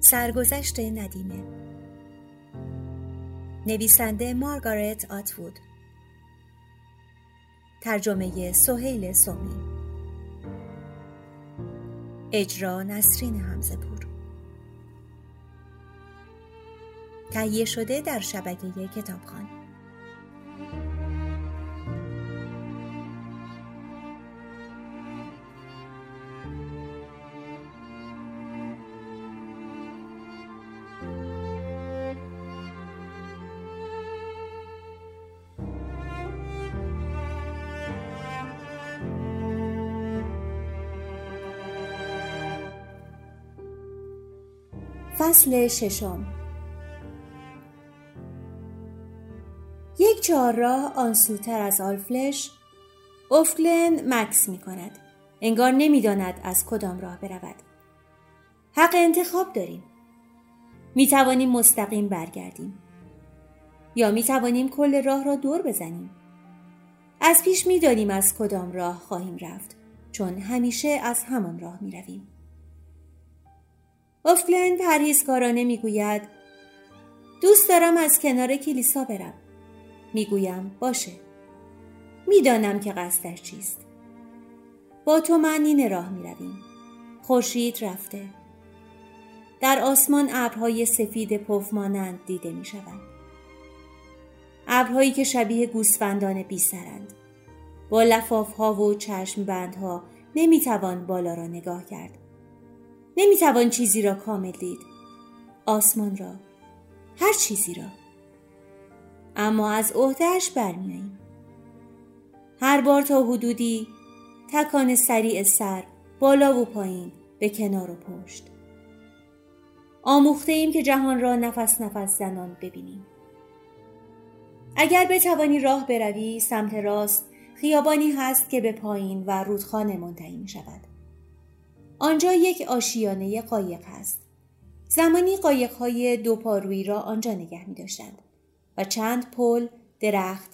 سرگذشت ندیمه. نویسنده مارگارت آتوود. ترجمه سهیل سومی. اجرا نسرین همزه پور تهیه شده در شبکه کتابخانه. فصل ششم. یک چهارراه آن سوتر از آلفلش افکلن مکس می کند. انگار نمی‌داند از کدام راه برود. حق انتخاب داریم. می توانیم مستقیم برگردیم. یا می توانیم کل راه را دور بزنیم. از پیش می دانیم از کدام راه خواهیم رفت چون همیشه از همان راه می رویم. افکلند پرهیزکارانه می‌گوید دوست دارم از کنار کلیسا برم می‌گویم باشه می‌دانم که قصدش چیست با تو معنین راه می‌رویم خورشید رفته در آسمان ابرهای سفید پف مانند دیده می شود. ابرهایی که شبیه گوسفندان بی سرند. با لفاف ها و چشم بندها نمی توان بالا را نگاه کرد. نمی‌توان چیزی را کامل دید. آسمان را. هر چیزی را. اما از عهدهش برمیاییم هر بار تا حدودی تکان سریع سر بالا و پایین به کنار و پشت. آموخته ایم که جهان را نفس نفس زنان ببینیم. اگر بتوانی راه بروی سمت راست خیابانی هست که به پایین و رودخانه منتهی می شود آنجا یک آشیانه قایق هست. زمانی های دو پارویی را آنجا نگه می داشتند و چند پل، درخت،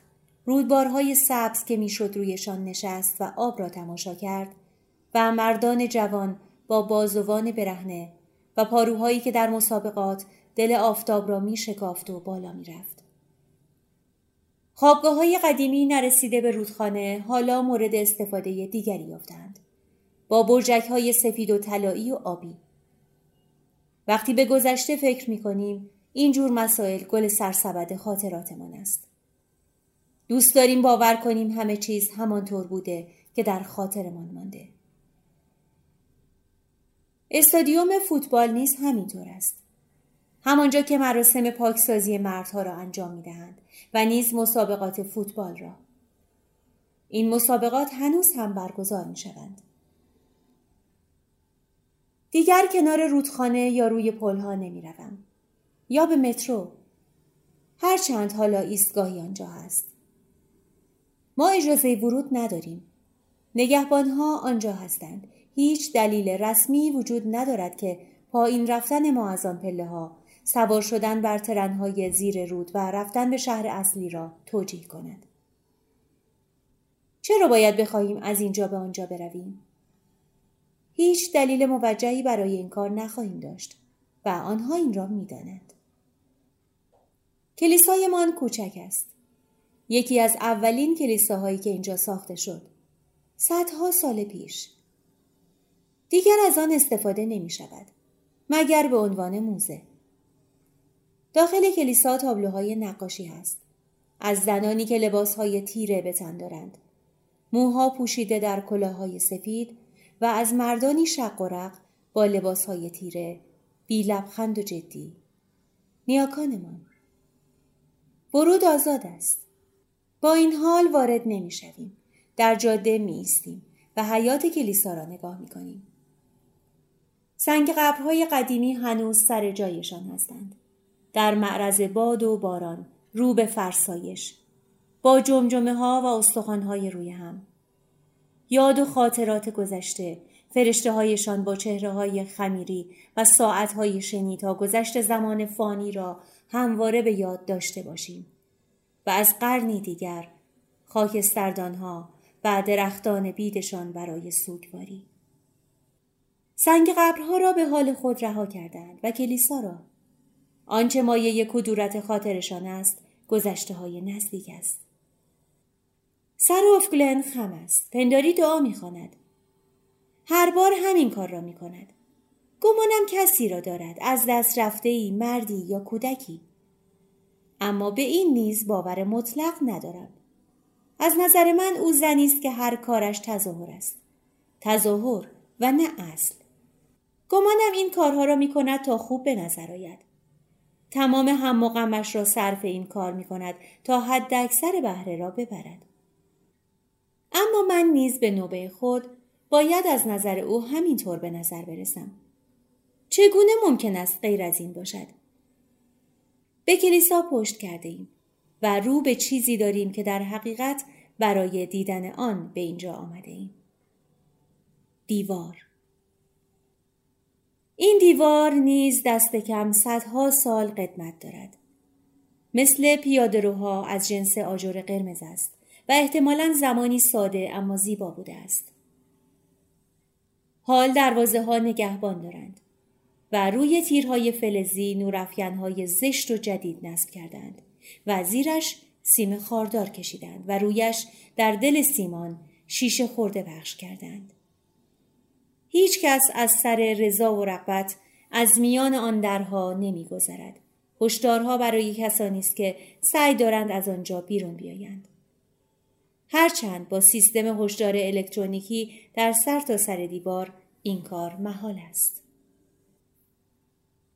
رودبارهای سبز که می‌شد رویشان نشست و آب را تماشا کرد و مردان جوان با بازوان برهنه و پاروهایی که در مسابقات دل آفتاب را می شکافت و بالا می رفت. خوابگاه های قدیمی نرسیده به رودخانه حالا مورد استفاده دیگری یافتند. با برجک های سفید و طلایی و آبی. وقتی به گذشته فکر می کنیم این جور مسائل گل سرسبد خاطراتمان است. دوست داریم باور کنیم همه چیز همانطور بوده که در خاطرمان مانده. استادیوم فوتبال نیز همینطور است. همانجا که مراسم پاکسازی مردها را انجام می دهند و نیز مسابقات فوتبال را. این مسابقات هنوز هم برگزار می شوند. دیگر کنار رودخانه یا روی پلها نمی روم. یا به مترو. هرچند حالا ایستگاهی آنجا هست. ما اجازه ورود نداریم. نگهبانها آنجا هستند. هیچ دلیل رسمی وجود ندارد که پایین رفتن ما از آن پله ها سوار شدن بر ترنهای زیر رود و رفتن به شهر اصلی را توجیه کند. چرا باید بخواهیم از اینجا به آنجا برویم؟ هیچ دلیل موجهی برای این کار نخواهیم داشت و آنها این را می‌دانند. کلیسایمان کوچک است. یکی از اولین کلیساهایی که اینجا ساخته شد. صدها سال پیش. دیگر از آن استفاده نمی شود. مگر به عنوان موزه. داخل کلیسا تابلوهای نقاشی هست. از زنانی که لباسهای تیره به تن دارند. موها پوشیده در کلاهای سفید و از مردانی شق و رق با لباس های تیره بی لبخند و جدی نیاکانمان ورود آزاد است با این حال وارد نمی شویم. در جاده می ایستیم و حیات کلیسا را نگاه می کنیم. سنگ قبرهای قدیمی هنوز سر جایشان هستند. در معرض باد و باران رو به فرسایش با جمجمه ها و استخوان های روی هم یاد و خاطرات گذشته فرشته هایشان با چهره های خمیری و ساعت های شنی تا گذشت زمان فانی را همواره به یاد داشته باشیم. و از قرنی دیگر خاکستردان ها و درختان بیدشان برای سوگواری. سنگ قبرها را به حال خود رها کردند و کلیسا را. آنچه مایه کدورت خاطرشان است گذشته های نزدیک است. سر گلن خم است. پنداری دعا می‌خواند. هر بار همین کار را می کند. گمانم کسی را دارد. از دست رفته ای مردی یا کودکی. اما به این نیز باور مطلق ندارم. از نظر من او زنی است که هر کارش تظاهر است. تظاهر و نه اصل. گمانم این کارها را می کند تا خوب به نظر آید. تمام هم غمش را صرف این کار می کند تا حد اکثر بهره را ببرد. اما من نیز به نوبه خود باید از نظر او همینطور به نظر برسم چگونه ممکن است غیر از این باشد به کلیسا پشت کرده ایم و رو به چیزی داریم که در حقیقت برای دیدن آن به اینجا آمده ایم. دیوار این دیوار نیز دست کم صدها سال قدمت دارد. مثل پیادهروها از جنس آجر قرمز است و احتمالا زمانی ساده اما زیبا بوده است. حال دروازه ها نگهبان دارند و روی تیرهای فلزی نورافکنهای زشت و جدید نصب کردند و زیرش سیم خاردار کشیدند و رویش در دل سیمان شیشه خورده بخش کردند. هیچ کس از سر رضا و رغبت از میان آن درها نمیگذرد. هشدارها برای کسانی است که سعی دارند از آنجا بیرون بیایند. هرچند با سیستم هشدار الکترونیکی در سر تا سر دیوار این کار محال است.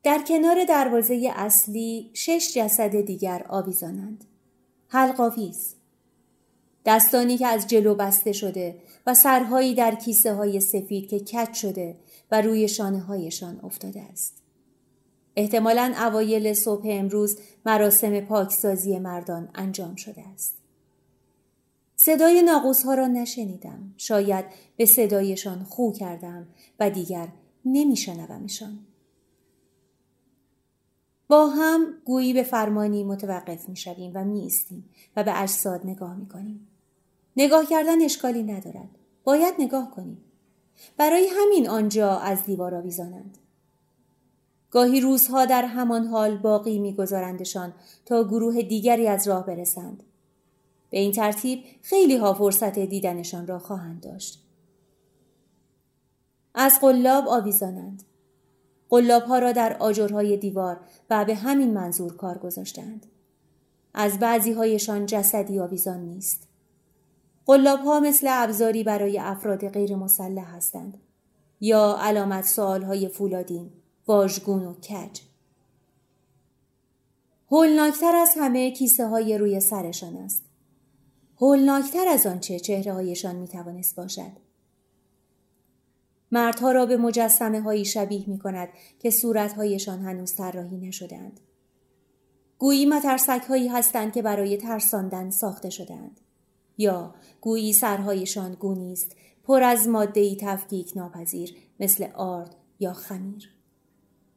در کنار دروازه اصلی شش جسد دیگر آویزانند. حلقاویز دستانی که از جلو بسته شده و سرهایی در کیسه های سفید که کت شده و روی شانه هایشان افتاده است. احتمالا اوایل صبح امروز مراسم پاکسازی مردان انجام شده است. صدای ناقوس ها را نشنیدم. شاید به صدایشان خو کردم و دیگر نمیشنومشان. با هم گویی به فرمانی متوقف می شویم و می استیم و به اجساد نگاه می کنیم. نگاه کردن اشکالی ندارد. باید نگاه کنیم. برای همین آنجا از دیوار آویزانند. گاهی روزها در همان حال باقی میگذارندشان تا گروه دیگری از راه برسند. به این ترتیب خیلی ها فرصت دیدنشان را خواهند داشت. از قلاب آویزانند. قلاب ها را در آجرهای دیوار و به همین منظور کار گذاشتند. از بعضی هایشان جسدی آویزان نیست. قلاب ها مثل ابزاری برای افراد غیر مسلح هستند یا علامت سوال های فولادین، واژگون و کج. هولناکتر از همه کیسه های روی سرشان است. هولناکتر از آنچه می توانست باشد. مردها را به مجسمه هایی شبیه می کند که صورتهایشان هنوز طراحی نشدند. گویی مترسک هایی هستند که برای ترساندن ساخته شدند. یا گویی سرهایشان گونی است پر از ماده تفکیک ناپذیر مثل آرد یا خمیر.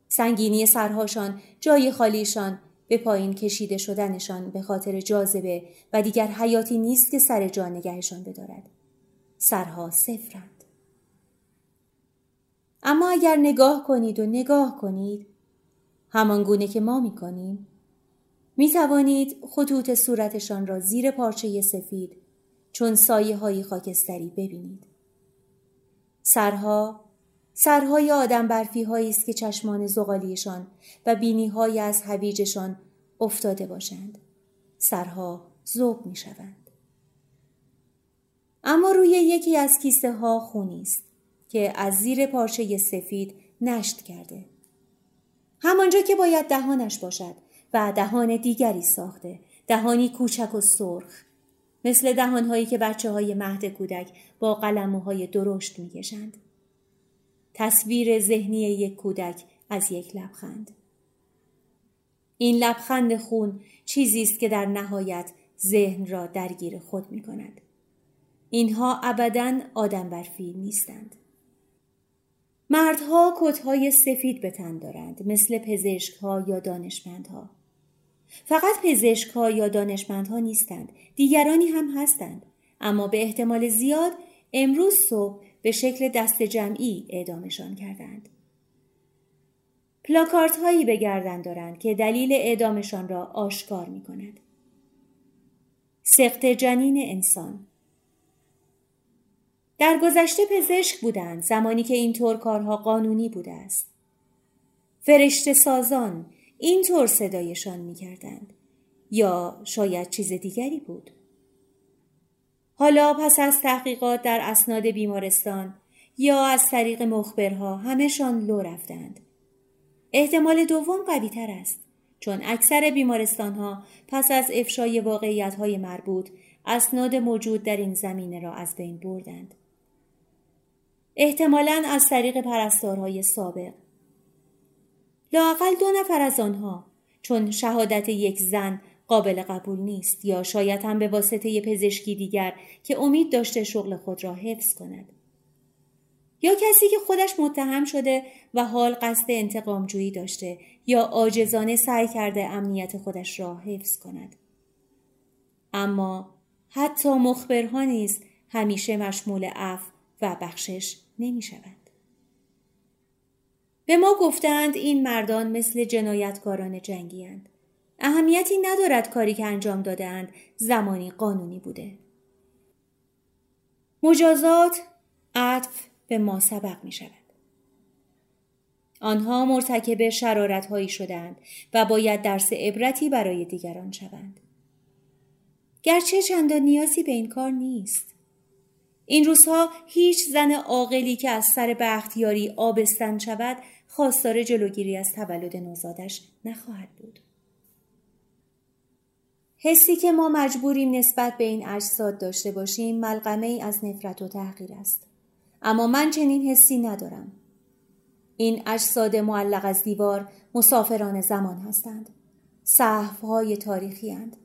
سنگینی سرهاشان جای خالیشان به پایین کشیده شدنشان به خاطر جاذبه و دیگر حیاتی نیست که سر جا نگهشان بدارد. سرها صفرند. اما اگر نگاه کنید و نگاه کنید همان گونه که ما می کنیم می توانید خطوط صورتشان را زیر پارچه سفید چون سایه های خاکستری ببینید. سرها سرهای آدم برفی است که چشمان زغالیشان و بینی های از هویجشان افتاده باشند. سرها زوب می شوند. اما روی یکی از کیسه ها خونی است. که از زیر پارچه سفید نشت کرده. همانجا که باید دهانش باشد و دهان دیگری ساخته دهانی کوچک و سرخ مثل دهانهایی که بچه های مهد کودک با قلموهای درشت می‌کشند. تصویر ذهنی یک کودک از یک لبخند. این لبخند خون چیزی است که در نهایت ذهن را درگیر خود می کند. اینها ابدا آدم برفی نیستند. مردها کتهای سفید به تن دارند مثل پزشکها یا دانشمندها. فقط پزشکها یا دانشمندها نیستند دیگرانی هم هستند اما به احتمال زیاد امروز صبح به شکل دست جمعی اعدامشان کردند. پلاکارت هایی به گردن دارند که دلیل اعدامشان را آشکار می کند. سخت جنین انسان در گذشته پزشک بودند زمانی که اینطور کارها قانونی بوده است. فرشته سازان اینطور صدایشان می کردند. یا شاید چیز دیگری بود. حالا پس از تحقیقات در اسناد بیمارستان یا از طریق مخبرها همهشان لو رفتند. احتمال دوم قوی تر است چون اکثر بیمارستان ها پس از افشای واقعیت های مربوط اسناد موجود در این زمینه را از بین بردند. احتمالا از طریق پرستارهای سابق. لاقل دو نفر از آنها چون شهادت یک زن قابل قبول نیست یا شاید هم به واسطه پزشکی دیگر که امید داشته شغل خود را حفظ کند. یا کسی که خودش متهم شده و حال قصد انتقام جویی داشته یا آجزانه سعی کرده امنیت خودش را حفظ کند. اما حتی مخبرها نیز همیشه مشمول عفو و بخشش نمی شود. به ما گفتند این مردان مثل جنایتکاران جنگی هند. اهمیتی ندارد کاری که انجام دادهاند زمانی قانونی بوده. مجازات عطف به ما سبق می شود. آنها مرتکب شرارت هایی شدند و باید درس عبرتی برای دیگران شوند. گرچه چندان نیازی به این کار نیست. این روزها هیچ زن عاقلی که از سر بختیاری آبستن شود خواستار جلوگیری از تولد نوزادش نخواهد بود. حسی که ما مجبوریم نسبت به این اجساد داشته باشیم ملغمه ای از نفرت و تحقیر است. اما من چنین حسی ندارم. این اجساد معلق از دیوار مسافران زمان هستند. صحفهای تاریخی هند.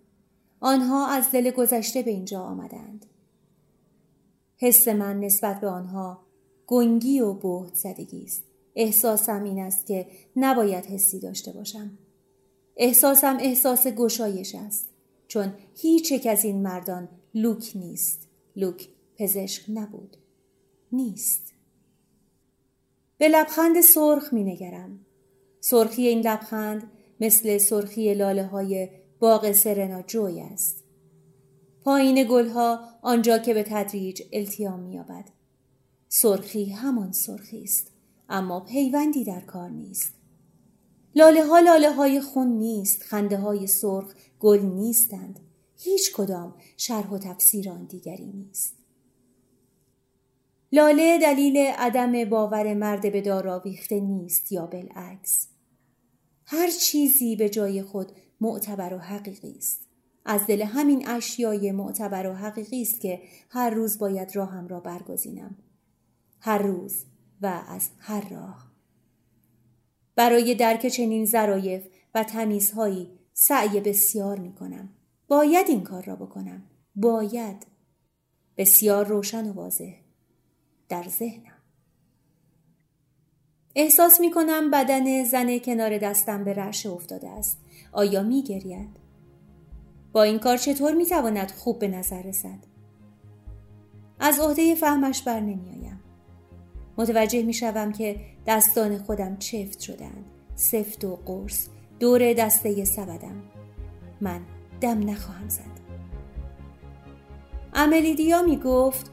آنها از دل گذشته به اینجا آمدند. حس من نسبت به آنها گنگی و بهت زدگی است. احساسم این است که نباید حسی داشته باشم. احساسم احساس گشایش است. چون هیچ یک از این مردان لوک نیست. لوک پزشک نبود. نیست. به لبخند سرخ می نگرم. سرخی این لبخند مثل سرخی لاله های باغ سرنا جوی است. پایین گلها آنجا که به تدریج التیام مییابد سرخی همان سرخی است اما پیوندی در کار نیست لاله ها لاله های خون نیست خنده های سرخ گل نیستند. هیچ کدام شرح و تفسیر آن دیگری نیست. لاله دلیل عدم باور مرد به داراویخته نیست یا بالعکس. هر چیزی به جای خود معتبر و حقیقی است. از دل همین اشیای معتبر و حقیقی است که هر روز باید راهم را برگزینم. هر روز و از هر راه. برای درک چنین ظرایف و تمیزهایی سعی بسیار می کنم. باید این کار را بکنم. باید. بسیار روشن و واضح. در ذهنم. احساس می کنم بدن زن کنار دستم به رعشه افتاده است. آیا می گرید؟ با این کار چطور می تواند خوب به نظر رسد؟ از عهده فهمش بر نمی آیم. متوجه می شوم که دستان خودم چفت شدند. سفت و قرص دور دسته سبدم. من دم نخواهم زد. املیدیا می گفت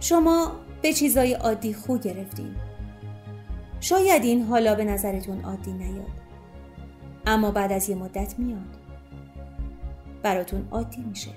شما به چیزای عادی خو گرفتین. شاید این حالا به نظرتون عادی نیاد. اما بعد از یه مدت میاد. براتون عادی میشه.